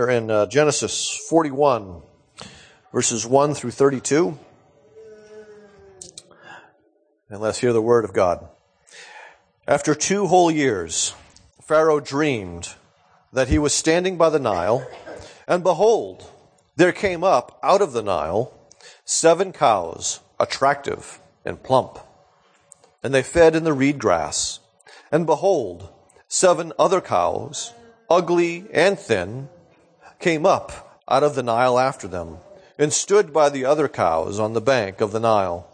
We're in uh, Genesis 41, verses 1 through 32. And let's hear the word of God. After two whole years, Pharaoh dreamed that he was standing by the Nile, and behold, there came up out of the Nile seven cows, attractive and plump. And they fed in the reed grass. And behold, seven other cows, ugly and thin, came up out of the Nile after them, and stood by the other cows on the bank of the Nile.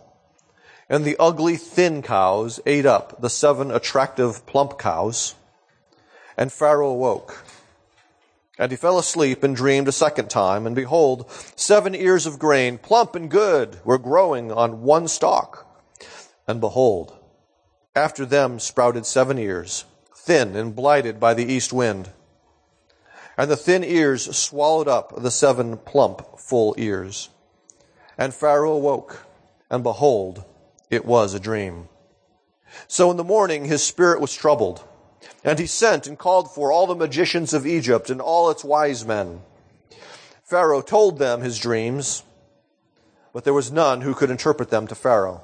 And the ugly, thin cows ate up the seven attractive, plump cows. And Pharaoh awoke. And he fell asleep and dreamed a second time, and behold, seven ears of grain, plump and good, were growing on one stalk. And behold, after them sprouted seven ears, thin and blighted by the east wind. And the thin ears swallowed up the seven plump, full ears. And Pharaoh awoke, and behold, it was a dream. So in the morning his spirit was troubled, and he sent and called for all the magicians of Egypt and all its wise men. Pharaoh told them his dreams, but there was none who could interpret them to Pharaoh.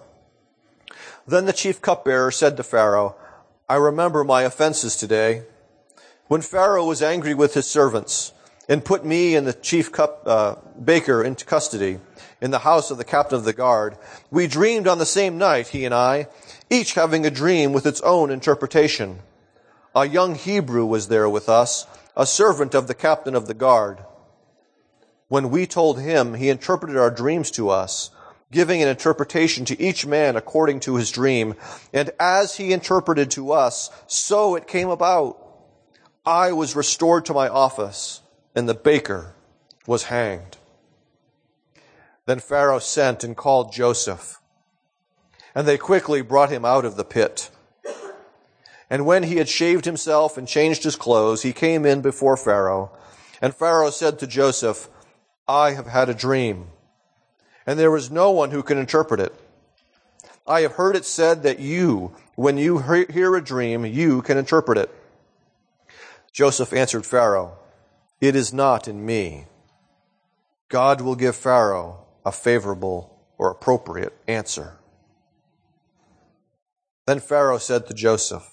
Then the chief cupbearer said to Pharaoh, I remember my offenses today when Pharaoh was angry with his servants and put me and the chief cup, uh, baker into custody in the house of the captain of the guard, we dreamed on the same night, he and I, each having a dream with its own interpretation. A young Hebrew was there with us, a servant of the captain of the guard. When we told him, he interpreted our dreams to us, giving an interpretation to each man according to his dream. And as he interpreted to us, so it came about. I was restored to my office, and the baker was hanged. Then Pharaoh sent and called Joseph, and they quickly brought him out of the pit. And when he had shaved himself and changed his clothes, he came in before Pharaoh. And Pharaoh said to Joseph, I have had a dream, and there is no one who can interpret it. I have heard it said that you, when you hear a dream, you can interpret it. Joseph answered Pharaoh, It is not in me. God will give Pharaoh a favorable or appropriate answer. Then Pharaoh said to Joseph,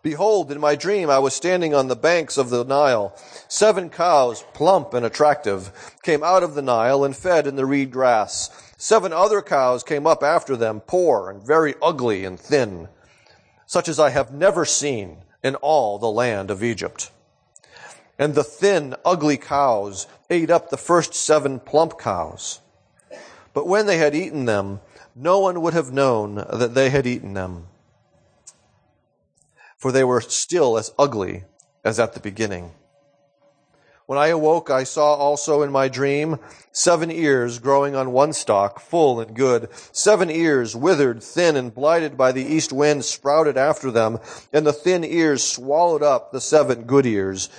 Behold, in my dream I was standing on the banks of the Nile. Seven cows, plump and attractive, came out of the Nile and fed in the reed grass. Seven other cows came up after them, poor and very ugly and thin, such as I have never seen in all the land of Egypt and the thin, ugly cows ate up the first seven plump cows. But when they had eaten them, no one would have known that they had eaten them, for they were still as ugly as at the beginning. When I awoke, I saw also in my dream seven ears growing on one stalk, full and good. Seven ears, withered, thin, and blighted by the east wind, sprouted after them, and the thin ears swallowed up the seven good ears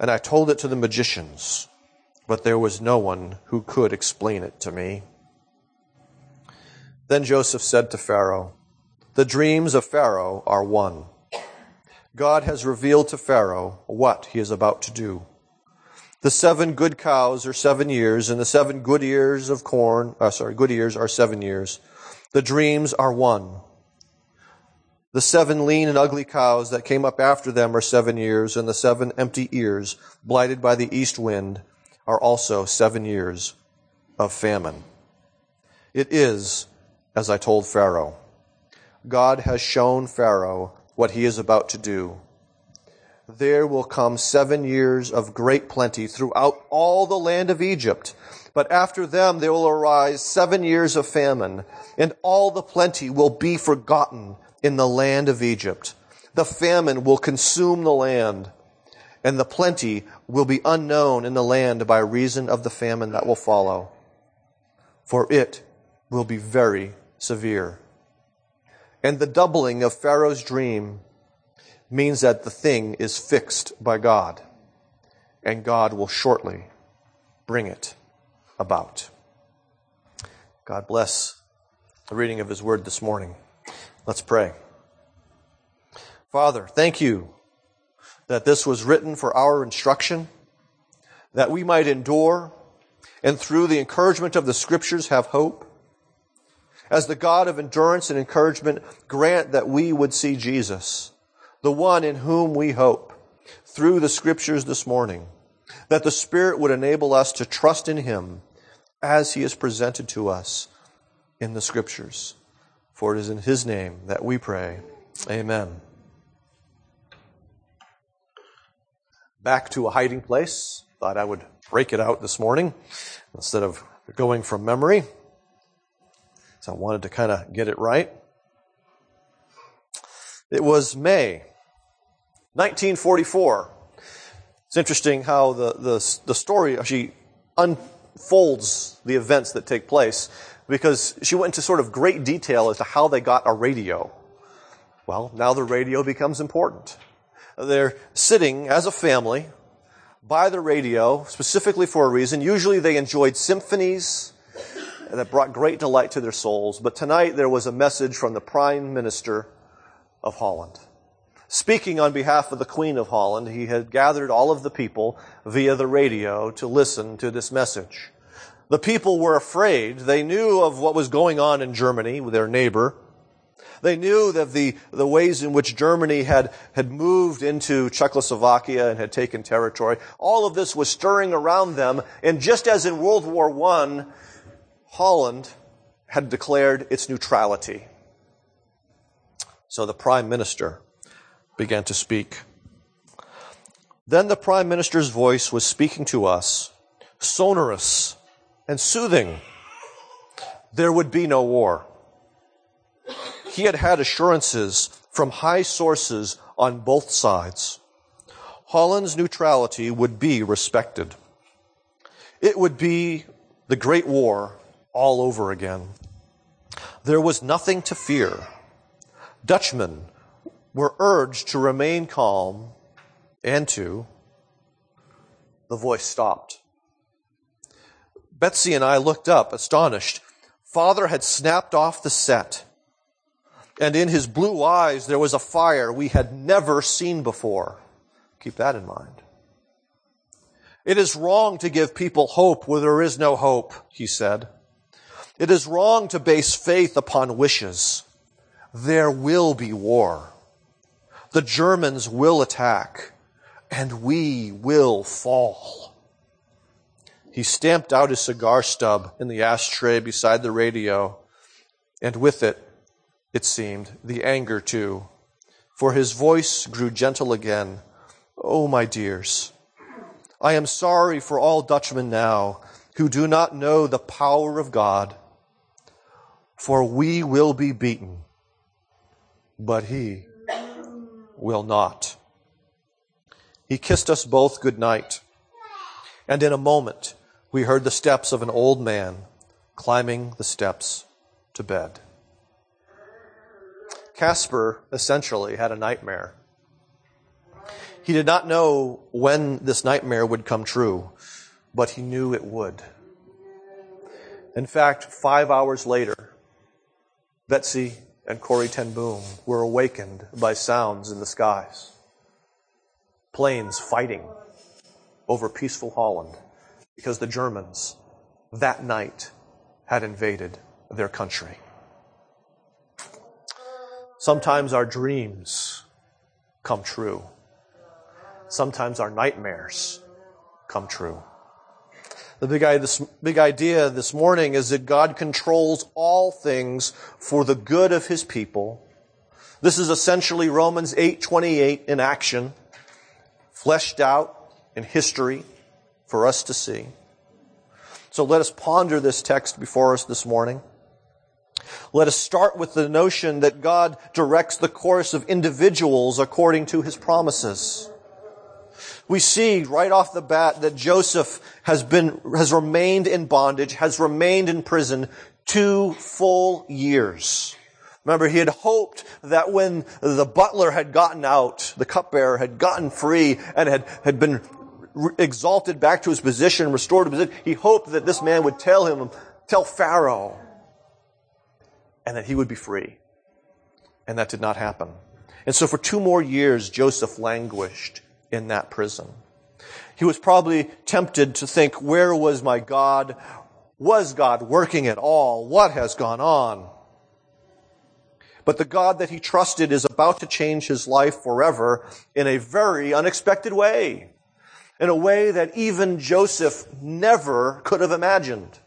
and I told it to the magicians, but there was no one who could explain it to me. Then Joseph said to Pharaoh, The dreams of Pharaoh are one. God has revealed to Pharaoh what he is about to do. The seven good cows are seven years, and the seven good ears of corn, uh, sorry, good ears are seven years. The dreams are one. The seven lean and ugly cows that came up after them are seven years, and the seven empty ears, blighted by the east wind, are also seven years of famine. It is, as I told Pharaoh. God has shown Pharaoh what he is about to do. There will come seven years of great plenty throughout all the land of Egypt. But after them there will arise seven years of famine, and all the plenty will be forgotten in the land of Egypt. The famine will consume the land, and the plenty will be unknown in the land by reason of the famine that will follow. For it will be very severe. And the doubling of Pharaoh's dream means that the thing is fixed by God, and God will shortly bring it about. God bless the reading of His word this morning. Let's pray. Father, thank you that this was written for our instruction. that we might endure and through the encouragement of the scriptures have hope. As the God of endurance and encouragement, grant that we would see Jesus, the one in whom we hope, through the scriptures this morning, that the Spirit would enable us to trust in him as he is presented to us in the scriptures. For it is in his name that we pray. Amen. Back to a hiding place. Thought I would break it out this morning instead of going from memory. So I wanted to kind of get it right. It was May 1944. It's interesting how the, the, the story actually unfolds the events that take place because she went into sort of great detail as to how they got a radio. Well, now the radio becomes important. They're sitting as a family by the radio, specifically for a reason. Usually they enjoyed symphonies that brought great delight to their souls, but tonight there was a message from the Prime Minister of Holland. Speaking on behalf of the Queen of Holland, he had gathered all of the people via the radio to listen to this message. The people were afraid. They knew of what was going on in Germany with their neighbor. They knew that the, the ways in which Germany had, had moved into Czechoslovakia and had taken territory. All of this was stirring around them. And just as in World War I, Holland had declared its neutrality. So the prime minister began to speak. Then the prime minister's voice was speaking to us, sonorous and soothing. There would be no war. He had had assurances from high sources on both sides. Holland's neutrality would be respected. It would be the Great War all over again. There was nothing to fear. Dutchmen were urged to remain calm and to. The voice stopped. Betsie and I looked up, astonished. Father had snapped off the set, and in his blue eyes there was a fire we had never seen before. Keep that in mind. It is wrong to give people hope where there is no hope, he said. It is wrong to base faith upon wishes. There will be war. The Germans will attack, and we will fall. He stamped out his cigar stub in the ashtray beside the radio, and with it, it seemed, the anger too. For his voice grew gentle again. Oh, my dears, I am sorry for all Dutchmen now who do not know the power of God, for we will be beaten, but he will not. He kissed us both good night, and in a moment, we heard the steps of an old man climbing the steps to bed. Casper essentially had a nightmare. He did not know when this nightmare would come true, but he knew it would. In fact, five hours later, Betsie and Corrie ten Boom were awakened by sounds in the skies. Planes fighting over peaceful Holland because the Germans that night had invaded their country. Sometimes our dreams come true. Sometimes our nightmares come true. The big idea, this big idea this morning is that God controls all things for the good of his people. This is essentially Romans 8:28 in action, fleshed out in history for us to see. So let us ponder this text before us this morning. Let us start with the notion that God directs the course of individuals according to his promises. We see right off the bat that Joseph has been, has remained in bondage, has remained in prison two full years. Remember, he had hoped that when the butler had gotten out, the cupbearer had gotten free and had, had been exalted back to his position, restored to position. He hoped that this man would tell him, tell Pharaoh, and that he would be free. And that did not happen. And so for two more years, Joseph languished in that prison. He was probably tempted to think, where was my God? Was God working at all? What has gone on? But the God that he trusted is about to change his life forever in a very unexpected way. In a way that even Joseph never could have imagined.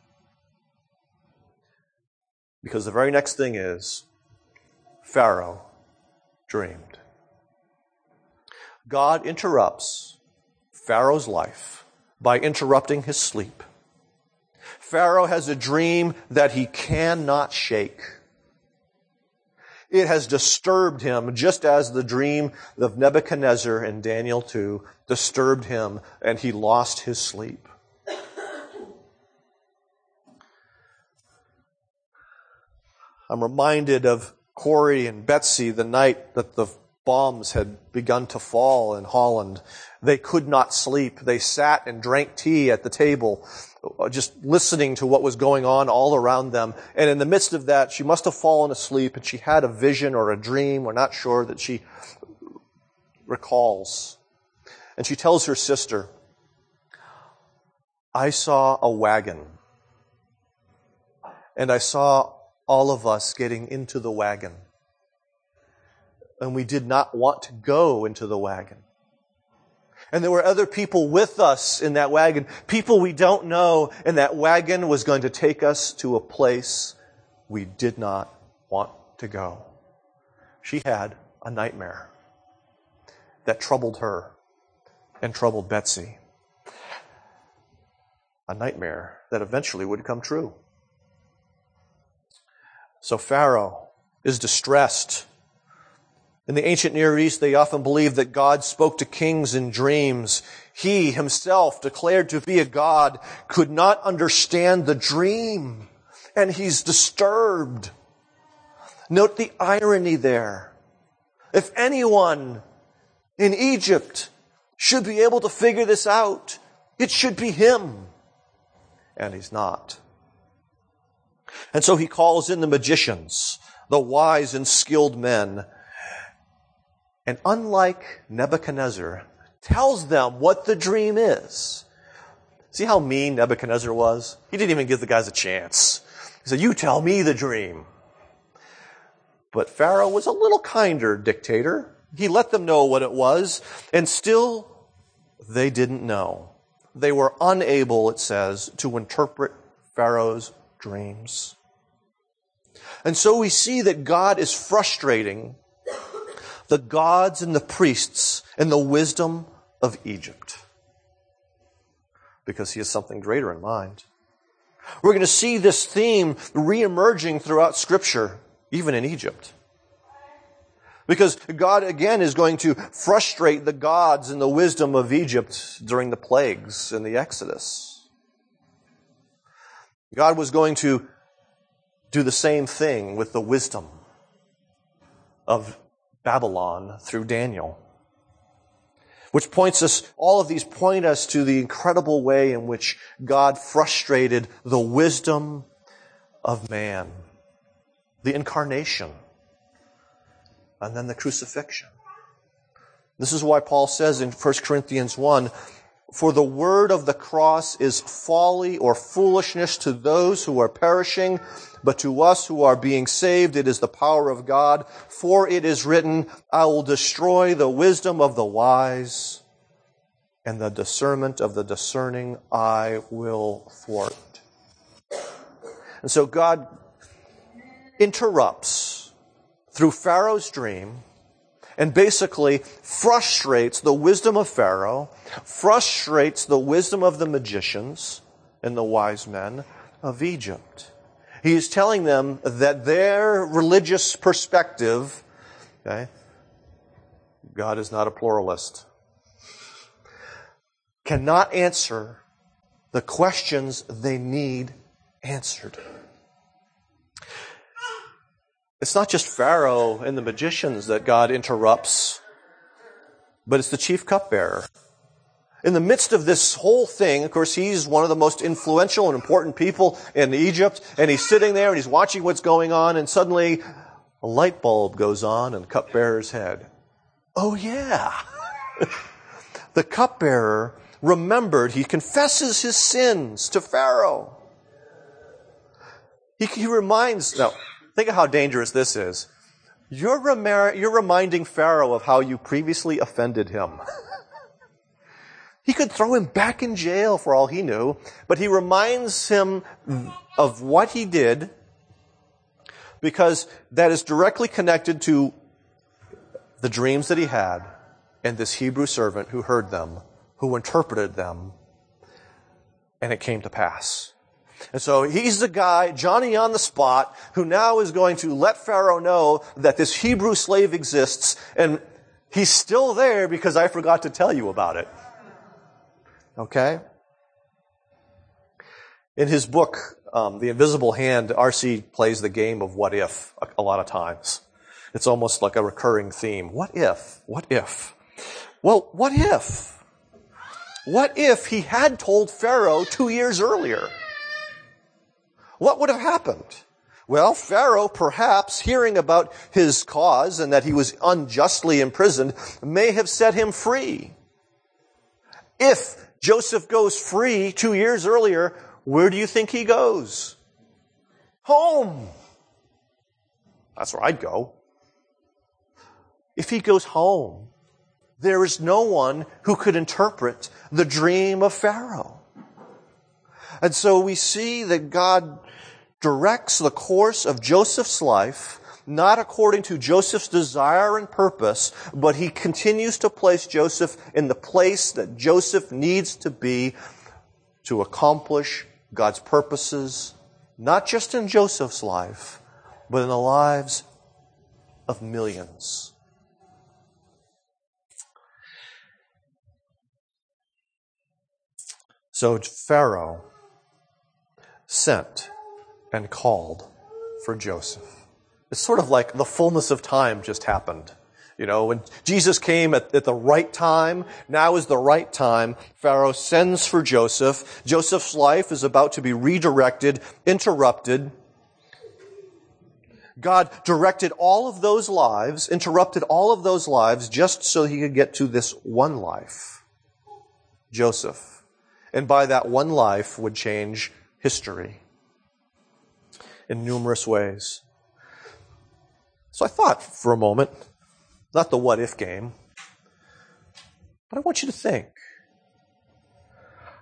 Because the very next thing is Pharaoh dreamed. God interrupts Pharaoh's life by interrupting his sleep. Pharaoh has a dream that he cannot shake. It has disturbed him just as the dream of Nebuchadnezzar in Daniel 2 disturbed him and he lost his sleep. I'm reminded of Corrie and Betsie the night that the bombs had begun to fall in Holland. They could not sleep. They sat and drank tea at the table, Uh, just listening to what was going on all around them. And in the midst of that, she must have fallen asleep and she had a vision or a dream, we're not sure, that she recalls. And she tells her sister, I saw a wagon. And I saw all of us getting into the wagon and we did not want to go into the wagon. And there were other people with us in that wagon, people we don't know, and that wagon was going to take us to a place we did not want to go. She had a nightmare that troubled her and troubled Betsie. A nightmare that eventually would come true. So Pharaoh is distressed in the ancient Near East, they often believed that God spoke to kings in dreams. He himself, declared to be a God, could not understand the dream, and he's disturbed. Note the irony there. If anyone in Egypt should be able to figure this out, it should be him. And he's not. And so he calls in the magicians, the wise and skilled men, and unlike Nebuchadnezzar, tells them what the dream is. See how mean Nebuchadnezzar was? He didn't even give the guys a chance. He said, You tell me the dream. But Pharaoh was a little kinder dictator. He let them know what it was, and still they didn't know. They were unable, it says, to interpret Pharaoh's dreams. And so we see that God is frustrating the gods and the priests and the wisdom of Egypt. Because he has something greater in mind. We're going to see this theme reemerging throughout Scripture, even in Egypt. Because God again is going to frustrate the gods and the wisdom of Egypt during the plagues in the Exodus. God was going to do the same thing with the wisdom of Babylon through Daniel. Which points us, all of these point us to the incredible way in which God frustrated the wisdom of man. The incarnation. And then the crucifixion. This is why Paul says in 1 Corinthians 1, for the word of the cross is folly or foolishness to those who are perishing, but to us who are being saved, it is the power of God. For it is written, I will destroy the wisdom of the wise, and the discernment of the discerning I will thwart. And so God interrupts through Pharaoh's dream and basically frustrates the wisdom of Pharaoh, frustrates the wisdom of the magicians and the wise men of Egypt. He is telling them that their religious perspective, okay, God is not a pluralist, cannot answer the questions they need answered. It's not just Pharaoh and the magicians that God interrupts, but it's the chief cupbearer. In the midst of this whole thing, of course, he's one of the most influential and important people in Egypt, and he's sitting there and he's watching what's going on, and suddenly a light bulb goes on in the cupbearer's head. Oh yeah! the cupbearer remembered, he confesses his sins to Pharaoh. He, he reminds, now, think of how dangerous this is. You're, remar- you're reminding Pharaoh of how you previously offended him. he could throw him back in jail for all he knew, but he reminds him of what he did because that is directly connected to the dreams that he had and this Hebrew servant who heard them, who interpreted them, and it came to pass. And so he's the guy, Johnny on the spot, who now is going to let Pharaoh know that this Hebrew slave exists, and he's still there because I forgot to tell you about it. Okay? In his book, um, The Invisible Hand, R.C. plays the game of what if a, a lot of times. It's almost like a recurring theme. What if? What if? Well, what if? What if he had told Pharaoh two years earlier? What would have happened? Well, Pharaoh, perhaps hearing about his cause and that he was unjustly imprisoned, may have set him free. If Joseph goes free two years earlier, where do you think he goes? Home. That's where I'd go. If he goes home, there is no one who could interpret the dream of Pharaoh. And so we see that God directs the course of Joseph's life not according to Joseph's desire and purpose, but he continues to place Joseph in the place that Joseph needs to be to accomplish God's purposes, not just in Joseph's life, but in the lives of millions. So Pharaoh sent and called for Joseph. It's sort of like the fullness of time just happened. You know, when Jesus came at, at, the right time, now is the right time. Pharaoh sends for Joseph. Joseph's life is about to be redirected, interrupted. God directed all of those lives, interrupted all of those lives just so he could get to this one life. Joseph and by that one life would change history in numerous ways. So I thought for a moment, not the what if game, but I want you to think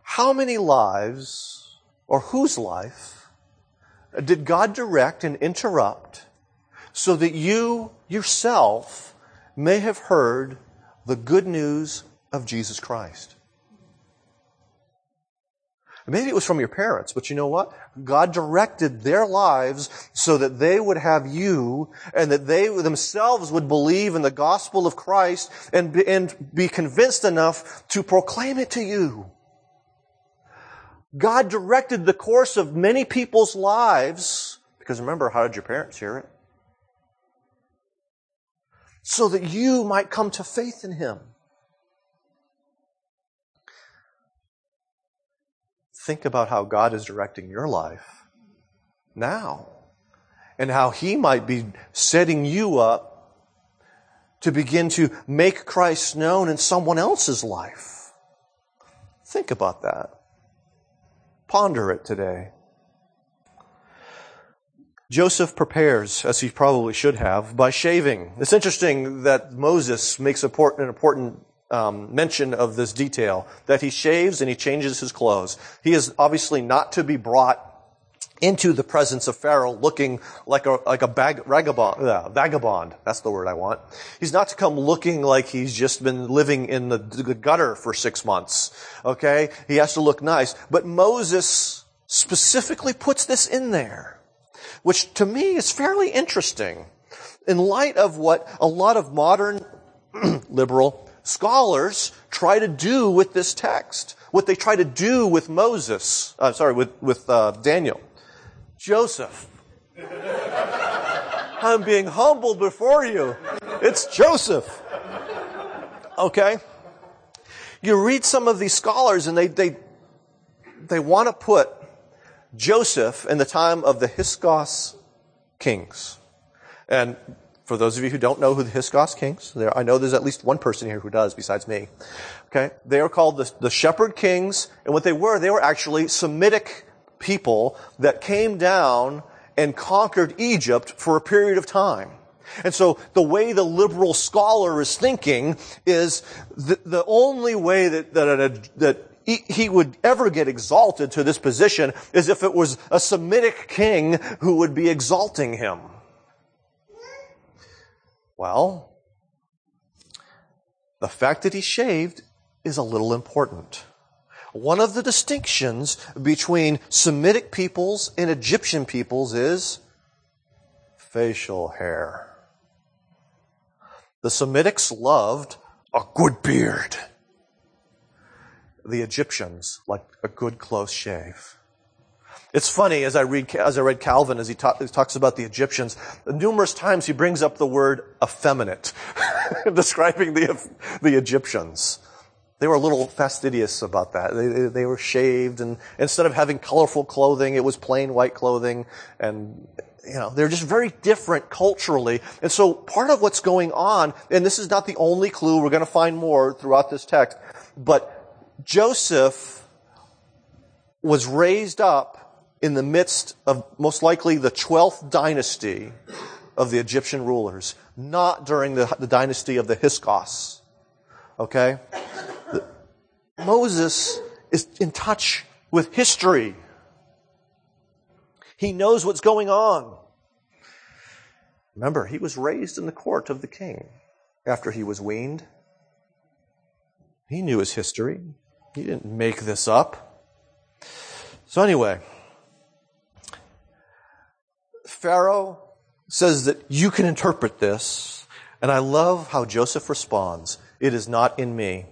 how many lives, or whose life, did God direct and interrupt so that you yourself may have heard the good news of Jesus Christ? Maybe it was from your parents, but you know what? God directed their lives so that they would have you and that they themselves would believe in the gospel of Christ and be, and be convinced enough to proclaim it to you. God directed the course of many people's lives, because remember, how did your parents hear it? So that you might come to faith in Him. Think about how God is directing your life now and how He might be setting you up to begin to make Christ known in someone else's life. Think about that. Ponder it today. Joseph prepares, as he probably should have, by shaving. It's interesting that Moses makes an important um, mention of this detail that he shaves and he changes his clothes. He is obviously not to be brought into the presence of Pharaoh looking like a, like a bag, vagabond, uh, vagabond. That's the word I want. He's not to come looking like he's just been living in the, the gutter for six months. Okay? He has to look nice. But Moses specifically puts this in there, which to me is fairly interesting in light of what a lot of modern liberal scholars try to do with this text, what they try to do with Moses, uh, sorry, with, with uh, Daniel. Joseph. I'm being humbled before you. It's Joseph. Okay? You read some of these scholars and they, they, they want to put Joseph in the time of the Hyksos kings. And For those of you who don't know who the Hyksos kings, there, I know there's at least one person here who does besides me. Okay. They are called the, the shepherd kings. And what they were, they were actually Semitic people that came down and conquered Egypt for a period of time. And so the way the liberal scholar is thinking is the, the only way that, that, that he would ever get exalted to this position is if it was a Semitic king who would be exalting him. Well, the fact that he shaved is a little important. One of the distinctions between Semitic peoples and Egyptian peoples is facial hair. The Semitics loved a good beard. The Egyptians liked a good close shave. It's funny as I read as I read Calvin as he, he talks about the Egyptians. Numerous times he brings up the word effeminate, describing the the Egyptians. They were a little fastidious about that. They, they, they were shaved, and instead of having colorful clothing, it was plain white clothing, and you know, they're just very different culturally. And so part of what's going on, and this is not the only clue, we're going to find more throughout this text, but Joseph was raised up in the midst of most likely the 12th dynasty of the Egyptian rulers, not during the, the dynasty of the Hyksos. Okay? The, Moses is in touch with history. He knows what's going on. Remember, he was raised in the court of the king after he was weaned. He knew his history. He didn't make this up. So, anyway, Pharaoh says that you can interpret this, and I love how Joseph responds. It is not in me.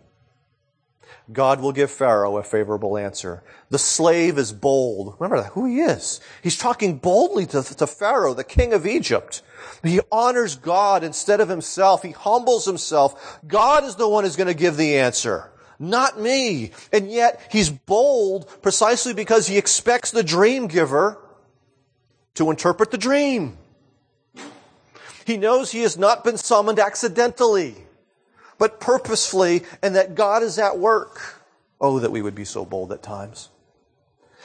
God will give Pharaoh a favorable answer. The slave is bold. Remember who he is. He's talking boldly to, to, Pharaoh, the king of Egypt. He honors God instead of himself. He humbles himself. God is the one who's going to give the answer, not me. And yet he's bold precisely because he expects the dream giver to interpret the dream. He knows he has not been summoned accidentally but purposefully, and that God is at work. Oh, that we would be so bold at times.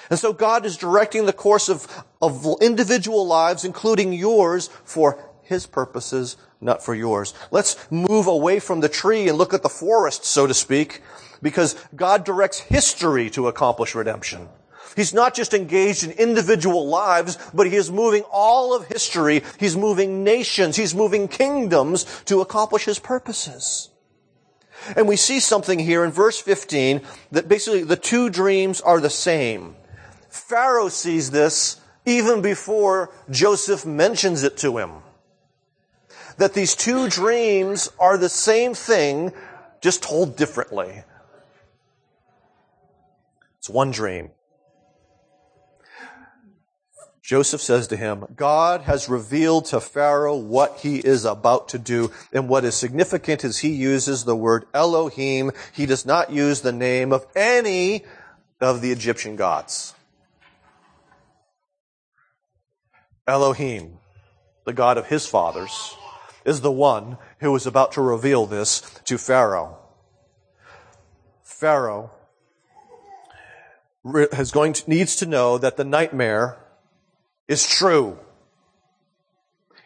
And so God is directing the course of, of individual lives, including yours, for His purposes, not for yours. Let's move away from the tree and look at the forest, so to speak, because God directs history to accomplish redemption. He's not just engaged in individual lives, but he is moving all of history. He's moving nations. He's moving kingdoms to accomplish his purposes. And we see something here in verse 15 that basically the two dreams are the same. Pharaoh sees this even before Joseph mentions it to him. That these two dreams are the same thing, just told differently. It's one dream. Joseph says to him, God has revealed to Pharaoh what he is about to do. And what is significant is he uses the word Elohim. He does not use the name of any of the Egyptian gods. Elohim, the God of his fathers, is the one who is about to reveal this to Pharaoh. Pharaoh is going to, needs to know that the nightmare is true.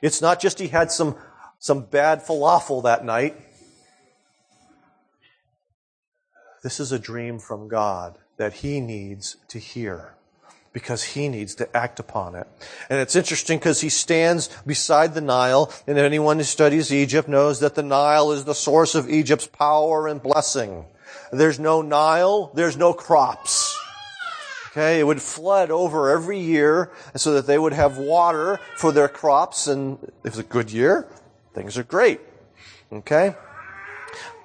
It's not just he had some, some bad falafel that night. This is a dream from God that he needs to hear because he needs to act upon it. And it's interesting because he stands beside the Nile, and anyone who studies Egypt knows that the Nile is the source of Egypt's power and blessing. There's no Nile, there's no crops. Okay, it would flood over every year so that they would have water for their crops. And if it's a good year, things are great. Okay?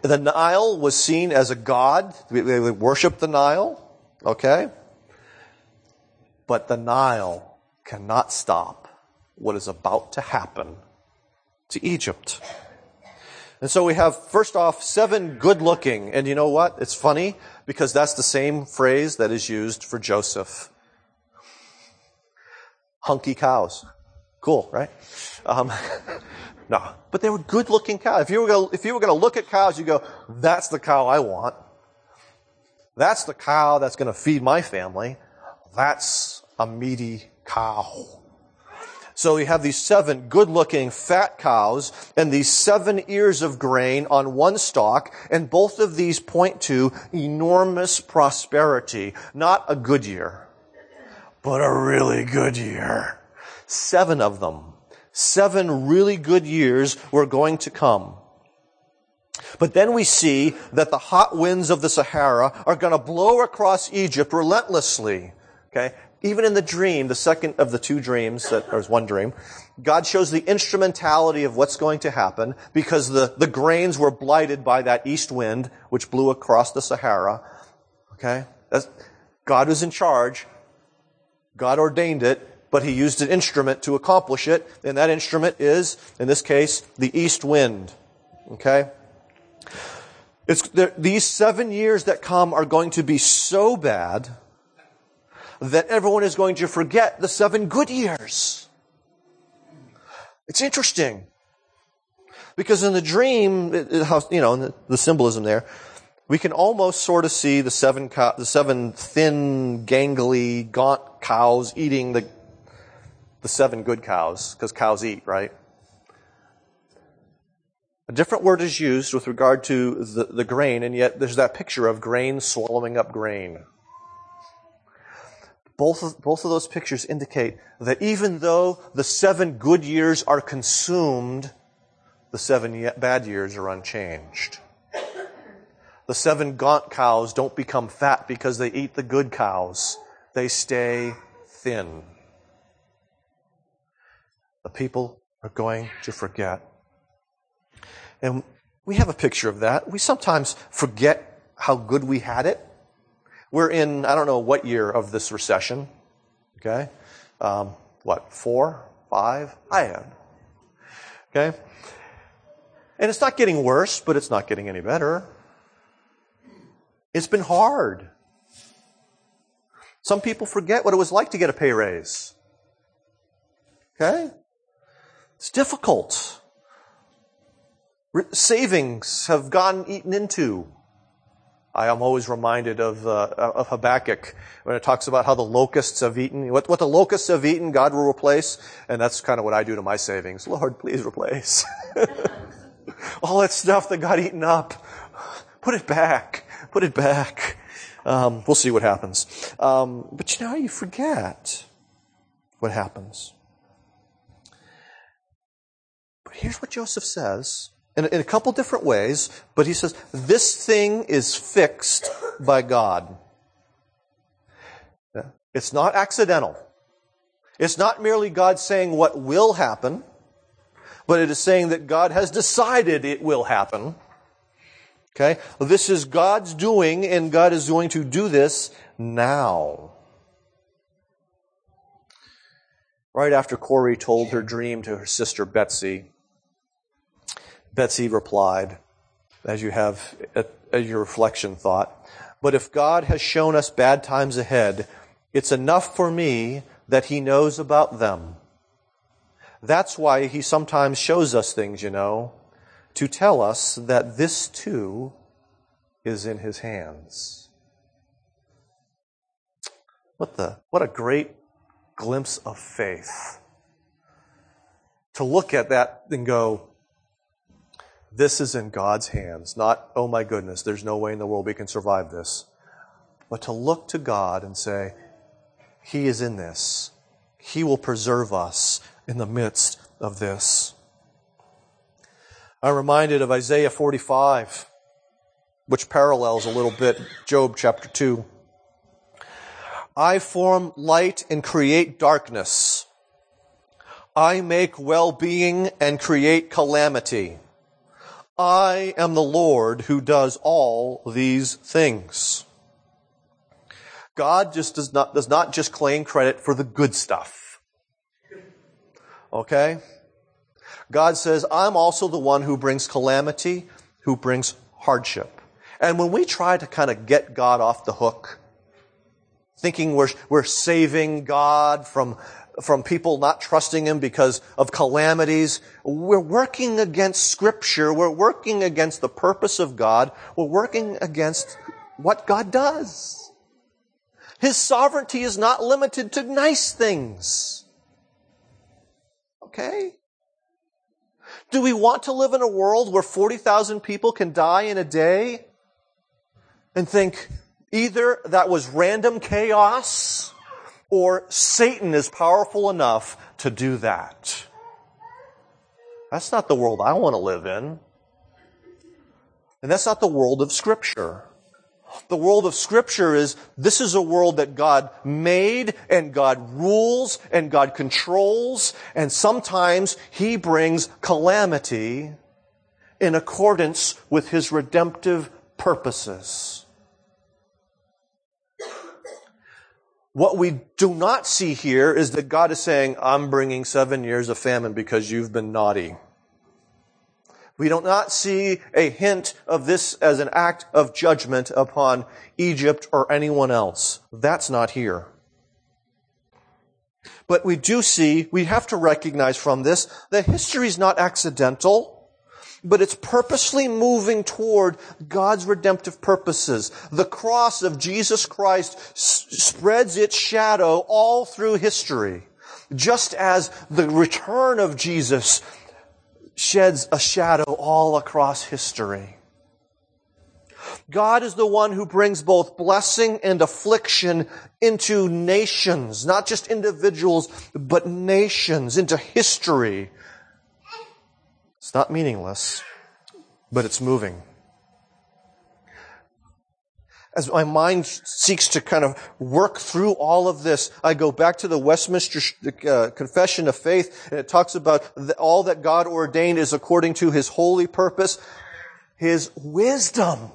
The Nile was seen as a god. They would worship the Nile. Okay? But the Nile cannot stop what is about to happen to Egypt. And so we have, first off, seven good looking. And you know what? It's funny because that's the same phrase that is used for Joseph. Hunky cows. Cool, right? Um, no, but they were good looking cows. If you were gonna, if you were going to look at cows, you go, that's the cow I want. That's the cow that's going to feed my family. That's a meaty cow. So you have these seven good looking fat cows and these seven ears of grain on one stalk, and both of these point to enormous prosperity. Not a good year, but a really good year. Seven of them. Seven really good years were going to come. But then we see that the hot winds of the Sahara are going to blow across Egypt relentlessly. Okay? Even in the dream, the second of the two dreams, that there's one dream, God shows the instrumentality of what's going to happen because the, the grains were blighted by that east wind which blew across the Sahara. Okay? That's, God was in charge. God ordained it but he used an instrument to accomplish it, and that instrument is, in this case, the east wind. Okay? It's, these seven years that come are going to be so bad that everyone is going to forget the seven good years. It's interesting. Because in the dream, it, it, you know, the, the, symbolism there, we can almost sort of see the seven, cow, the seven thin, gangly, gaunt cows eating the the seven good cows, because cows eat, right? A different word is used with regard to the, the grain, and yet there's that picture of grain swallowing up grain. Both of, both of those pictures indicate that even though the seven good years are consumed, the seven bad years are unchanged. The seven gaunt cows don't become fat because they eat the good cows. They stay thin the people are going to forget. And we have a picture of that. We sometimes forget how good we had it. We're in, I don't know what year of this recession. Okay? Um, what, four, five? I had. Okay? And it's not getting worse, but it's not getting any better. It's been hard. Some people forget what it was like to get a pay raise. Okay? It's difficult. Savings have gotten eaten into. I am always reminded of, uh, of Habakkuk when it talks about how the locusts have eaten. What, what the locusts have eaten, God will replace. And that's kind of what I do to my savings. Lord, please replace. All that stuff that got eaten up, put it back. Put it back. Um, we'll see what happens. Um, but you know, you forget what happens. But here's what Joseph says in, in a couple different ways, but he says, this thing is fixed by God. It's not accidental. It's not merely God saying what will happen, but it is saying that God has decided it will happen. Okay? This is God's doing, and God is going to do this now. Right after Corrie told her dream to her sister Betsie, Betsie replied, as you have as your reflection thought, but if God has shown us bad times ahead, it's enough for me that he knows about them. That's why he sometimes shows us things, you know, to tell us that this too is in his hands. What the what a great glimpse of faith. To look at that and go, this is in God's hands, not, oh my goodness, there's no way in the world we can survive this. But to look to God and say, He is in this. He will preserve us in the midst of this. I'm reminded of Isaiah 45, which parallels a little bit Job chapter 2. I form light and create darkness. I make well-being and create calamity. I am the Lord who does all these things. God just does not, does not just claim credit for the good stuff. Okay? God says, I'm also the one who brings calamity, who brings hardship. And when we try to kind of get God off the hook, thinking we're, we're saving God from, from people not trusting Him because of calamities. We're working against Scripture. We're working against the purpose of God. We're working against what God does. His sovereignty is not limited to nice things. Okay? Do we want to live in a world where 40,000 people can die in a day and think either that was random chaos or Satan is powerful enough to do that? That's not the world I want to live in. And that's not the world of Scripture. The world of Scripture is this is a world that God made and God rules and God controls, and sometimes He brings calamity in accordance with His redemptive purposes. What we do not see here is that God is saying, I'm bringing seven years of famine because you've been naughty. We do not see a hint of this as an act of judgment upon Egypt or anyone else. That's not here. But we do see, we have to recognize from this that history is not accidental, but it's purposely moving toward God's redemptive purposes. The cross of Jesus Christ s- spreads its shadow all through history, just as the return of Jesus sheds a shadow all across history. God is the one who brings both blessing and affliction into nations, not just individuals, but nations, into history. Not meaningless, but it's moving as my mind seeks to kind of work through all of this, I go back to the Westminster uh, Confession of Faith, and it talks about the, all that God ordained is according to His holy purpose, His wisdom.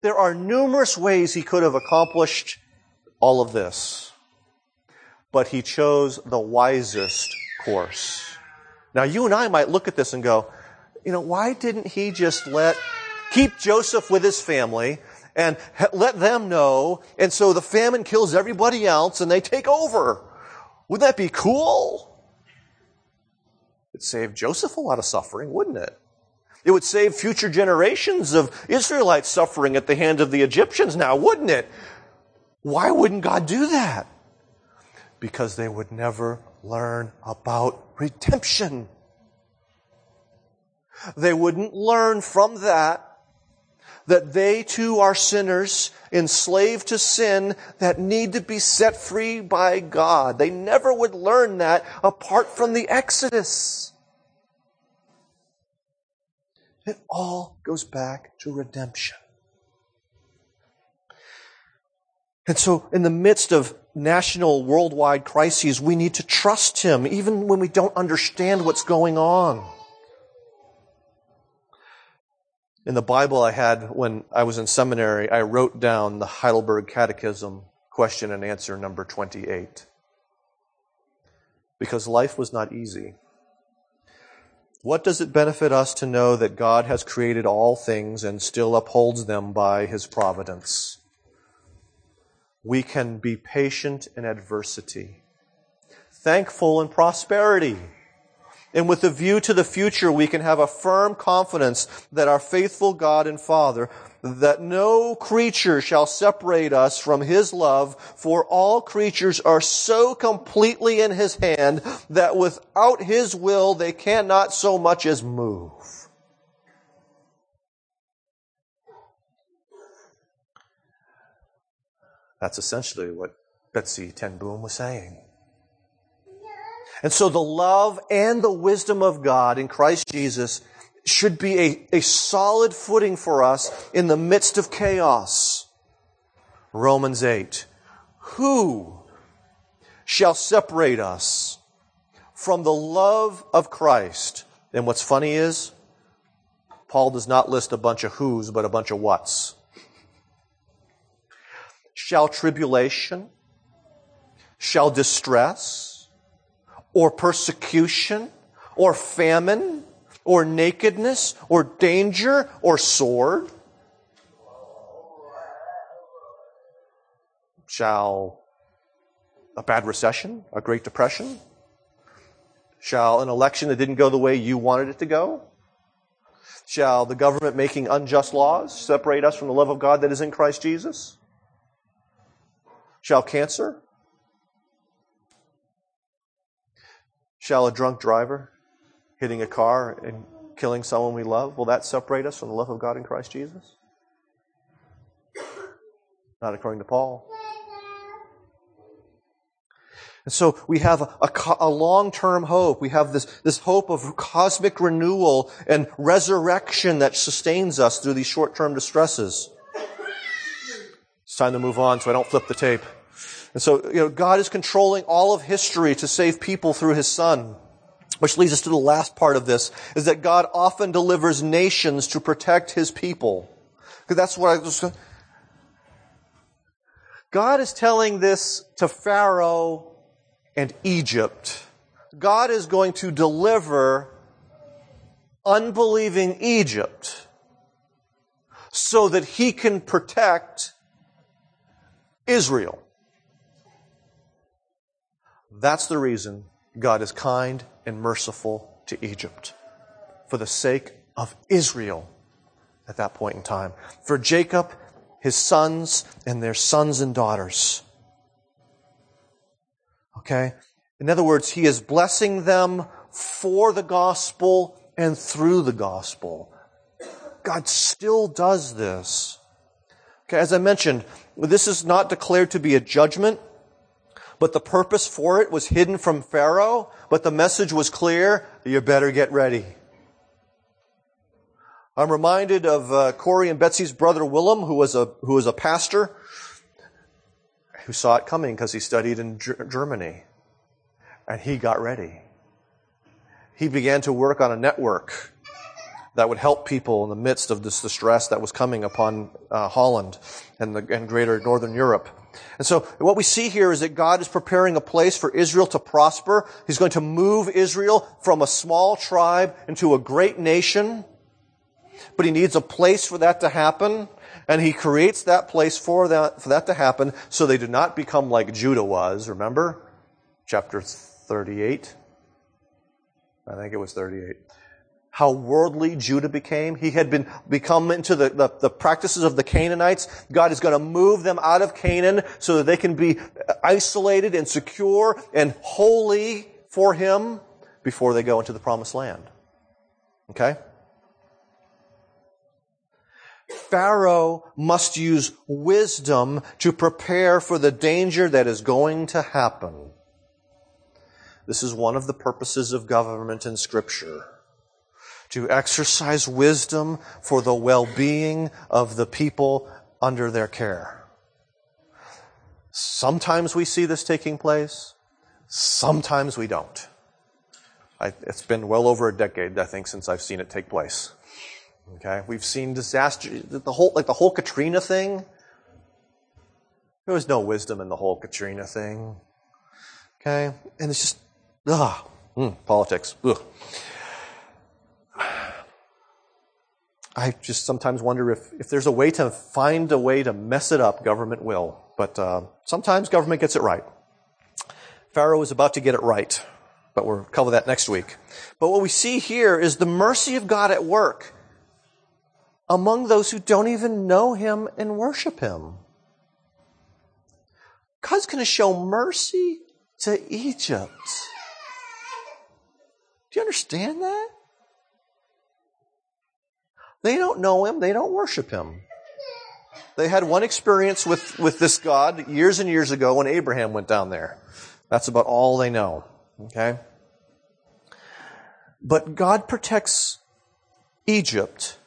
There are numerous ways He could have accomplished all of this, but He chose the wisest course. Now, you and I might look at this and go, you know, why didn't He just let keep Joseph with his family and let them know. And so the famine kills everybody else and they take over. Wouldn't that be cool? It'd save Joseph a lot of suffering, wouldn't it? It would save future generations of Israelites suffering at the hands of the Egyptians now, wouldn't it? Why wouldn't God do that? Because they would never learn about redemption. They wouldn't learn from that that they too are sinners, enslaved to sin, that need to be set free by God. They never would learn that apart from the Exodus. It all goes back to redemption. And so, in the midst of national, worldwide crises, we need to trust Him, even when we don't understand what's going on. In the Bible I had when I was in seminary, I wrote down the Heidelberg Catechism question and answer number 28. Because life was not easy. What does it benefit us to know that God has created all things and still upholds them by his providence? We can be patient in adversity, thankful in prosperity and with a view to the future, we can have a firm confidence that our faithful God and Father, that no creature shall separate us from His love, for all creatures are so completely in His hand that without His will they cannot so much as move. That's essentially what Betsie ten Boom was saying. And so the love and the wisdom of God in Christ Jesus should be a, a solid footing for us in the midst of chaos. Romans 8. Who shall separate us from the love of Christ? And what's funny is, Paul does not list a bunch of who's, but a bunch of what's. Shall tribulation? Shall distress? or persecution or famine or nakedness or danger or sword. Shall a bad recession, a Great Depression? Shall an election that didn't go the way you wanted it to go? Shall the government making unjust laws separate us from the love of God that is in Christ Jesus? Shall cancer? Shall a drunk driver hitting a car and killing someone we love, will that separate us from the love of God in Christ Jesus? Not according to Paul. And so we have a, a, a long-term hope. We have this, this hope of cosmic renewal and resurrection that sustains us through these short-term distresses. It's time to move on so I don't flip the tape. And so, you know, God is controlling all of history to save people through His Son. Which leads us to the last part of this, is that God often delivers nations to protect His people. Because that's what I was, God is telling this to Pharaoh and Egypt. God is going to deliver unbelieving Egypt so that he can protect Israel. That's the reason God is kind and merciful to Egypt for the sake of Israel at that point in time. For Jacob, his sons, and their sons and daughters. Okay? In other words, he is blessing them for the gospel and through the gospel. God still does this. Okay, as I mentioned, this is not declared to be a judgment, but the purpose for it was hidden from Pharaoh, but the message was clear, you better get ready. I'm reminded of uh, Corrie and Betsie's brother Willem, who was a, who was a pastor who saw it coming because he studied in G- Germany. And he got ready. He began to work on a network that would help people in the midst of this distress that was coming upon uh, Holland and, the, and greater northern Europe. And so what we see here is that God is preparing a place for Israel to prosper. He's going to move Israel from a small tribe into a great nation. But he needs a place for that to happen. And he creates that place for that, for that to happen so they do not become like Judah was. Remember? Chapter 38. I think it was 38. How worldly Judah became. He had been become into the, the, the practices of the Canaanites. God is going to move them out of Canaan so that they can be isolated and secure and holy for Him before they go into the promised land. Okay? Pharaoh must use wisdom to prepare for the danger that is going to happen. This is one of the purposes of government in Scripture. To exercise wisdom for the well-being of the people under their care. Sometimes we see this taking place. Sometimes we don't. I, it's been well over a decade, I think, since I've seen it take place. Okay, we've seen disaster, the whole, like the whole Katrina thing. There was no wisdom in the whole Katrina thing. Okay, and it's just, ugh, mm, politics. Ugh. I just sometimes wonder if, if there's a way to find a way to mess it up, government will. But uh, sometimes government gets it right. Pharaoh is about to get it right, but we'll cover that next week. But what we see here is the mercy of God at work among those who don't even know him and worship him. God's going to show mercy to Egypt. Do you understand that? They don't know him. They don't worship him. They had one experience with, with this God years and years ago when Abraham went down there. That's about all they know. Okay? But God protects Egypt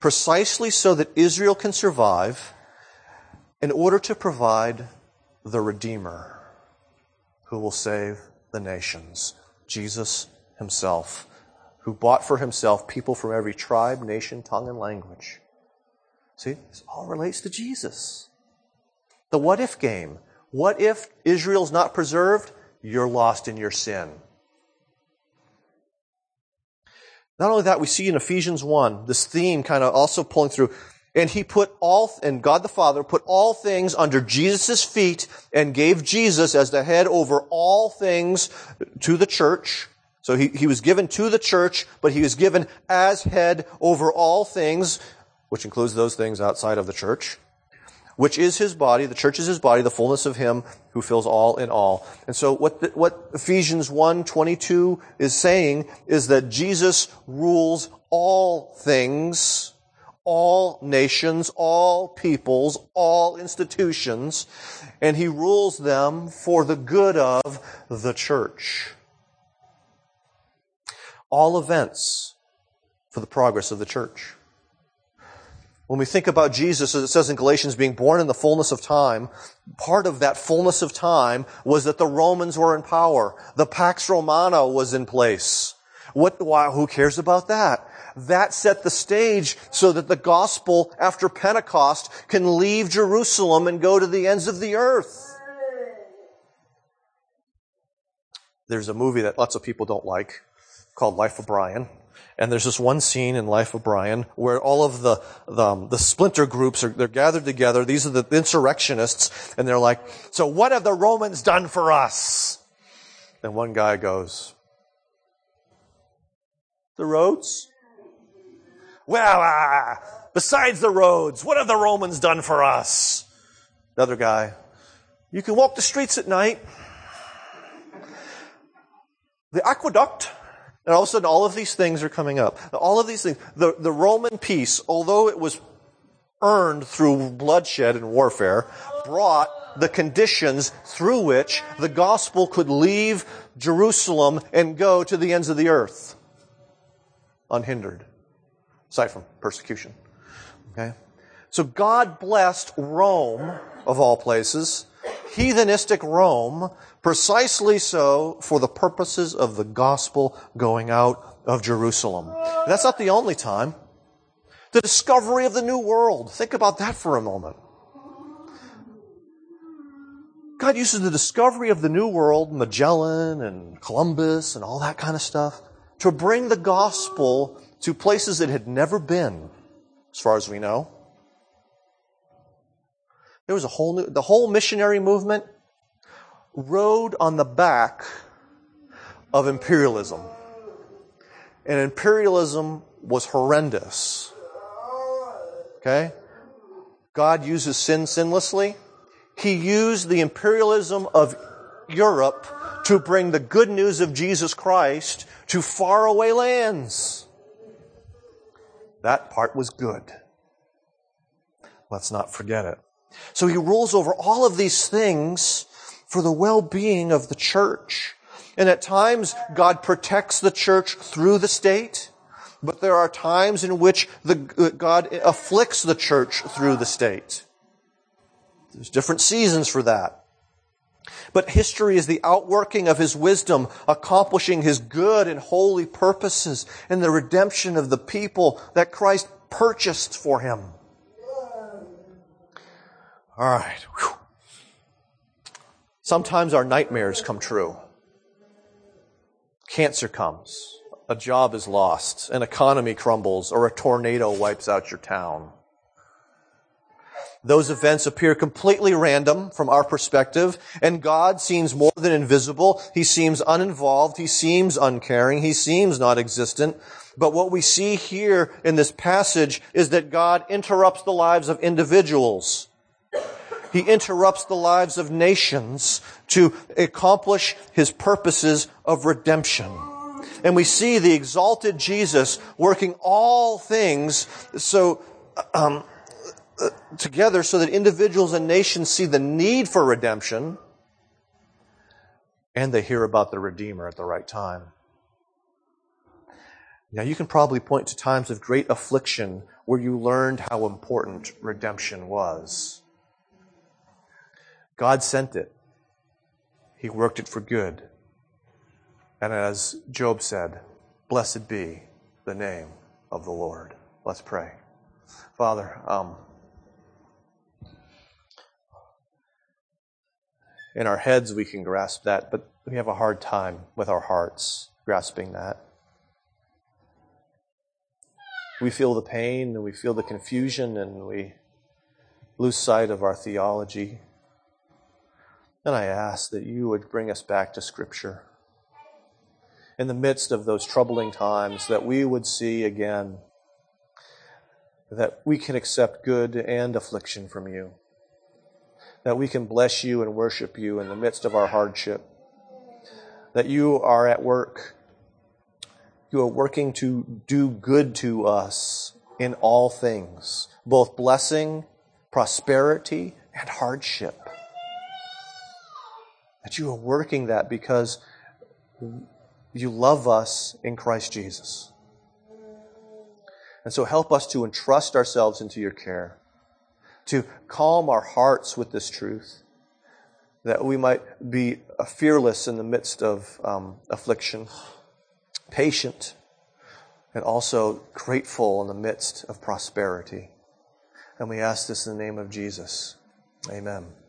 precisely so that Israel can survive in order to provide the Redeemer who will save the nations, Jesus himself, who bought for himself people from every tribe, nation, tongue, and language. See, this all relates to Jesus. The what if game. What if Israel's not preserved? You're lost in your sin. Not only that, we see in Ephesians 1, this theme kind of also pulling through. And he put all, and God the Father put all things under Jesus' feet and gave Jesus as the head over all things to the church. So he, he was given to the church, but he was given as head over all things, which includes those things outside of the church, which is his body. The church is his body, the fullness of him who fills all in all. And so what, the, what Ephesians 1, 22 is saying is that Jesus rules all things all nations, all peoples, all institutions, and he rules them for the good of the church. All events for the progress of the church. When we think about Jesus, as it says in Galatians, being born in the fullness of time, part of that fullness of time was that the Romans were in power. The Pax Romana was in place. What, why, who cares about that? that set the stage so that the gospel after Pentecost can leave Jerusalem and go to the ends of the earth. There's a movie that lots of people don't like called Life of Brian. And there's this one scene in Life of Brian where all of the, the, um, the, splinter groups are, they're gathered together. These are the insurrectionists. And they're like, so what have the Romans done for us? And one guy goes, the roads? Well, uh, besides the roads, what have the Romans done for us? Another guy, you can walk the streets at night. The aqueduct, and all of a sudden all of these things are coming up. All of these things. The, the Roman peace, although it was earned through bloodshed and warfare, brought the conditions through which the gospel could leave Jerusalem and go to the ends of the earth unhindered aside from persecution. Okay? So God blessed Rome, of all places, heathenistic Rome, precisely so for the purposes of the gospel going out of Jerusalem. And that's not the only time. The discovery of the new world. Think about that for a moment. God uses the discovery of the new world, Magellan and Columbus and all that kind of stuff, to bring the gospel to places it had never been, as far as we know. There was a whole new, the whole missionary movement rode on the back of imperialism. And imperialism was horrendous. Okay? God uses sin sinlessly. He used the imperialism of Europe to bring the good news of Jesus Christ to faraway lands. That part was good. Let's not forget it. So he rules over all of these things for the well-being of the church. And at times, God protects the church through the state, but there are times in which the, uh, God afflicts the church through the state. There's different seasons for that. But history is the outworking of his wisdom, accomplishing his good and holy purposes and the redemption of the people that Christ purchased for him. All right. Whew. Sometimes our nightmares come true. Cancer comes, a job is lost, an economy crumbles, or a tornado wipes out your town. Those events appear completely random from our perspective, and God seems more than invisible. He seems uninvolved. He seems uncaring. He seems not existent. But what we see here in this passage is that God interrupts the lives of individuals. He interrupts the lives of nations to accomplish his purposes of redemption. And we see the exalted Jesus working all things so um, together so that individuals and nations see the need for redemption and they hear about the Redeemer at the right time. Now, you can probably point to times of great affliction where you learned how important redemption was. God sent it, He worked it for good. And as Job said, blessed be the name of the Lord. Let's pray. Father, um, in our heads we can grasp that, but we have a hard time with our hearts grasping that. we feel the pain and we feel the confusion and we lose sight of our theology. And I ask that you would bring us back to Scripture. In the midst of those troubling times, that we would see again that we can accept good and affliction from you, that we can bless you and worship you in the midst of our hardship, that you are at work you are working to do good to us in all things, both blessing, prosperity, and hardship. That you are working that because you love us in Christ Jesus. And so help us to entrust ourselves into your care, to calm our hearts with this truth, that we might be fearless in the midst of um, affliction patient, and also grateful in the midst of prosperity. And we ask this in the name of Jesus. Amen.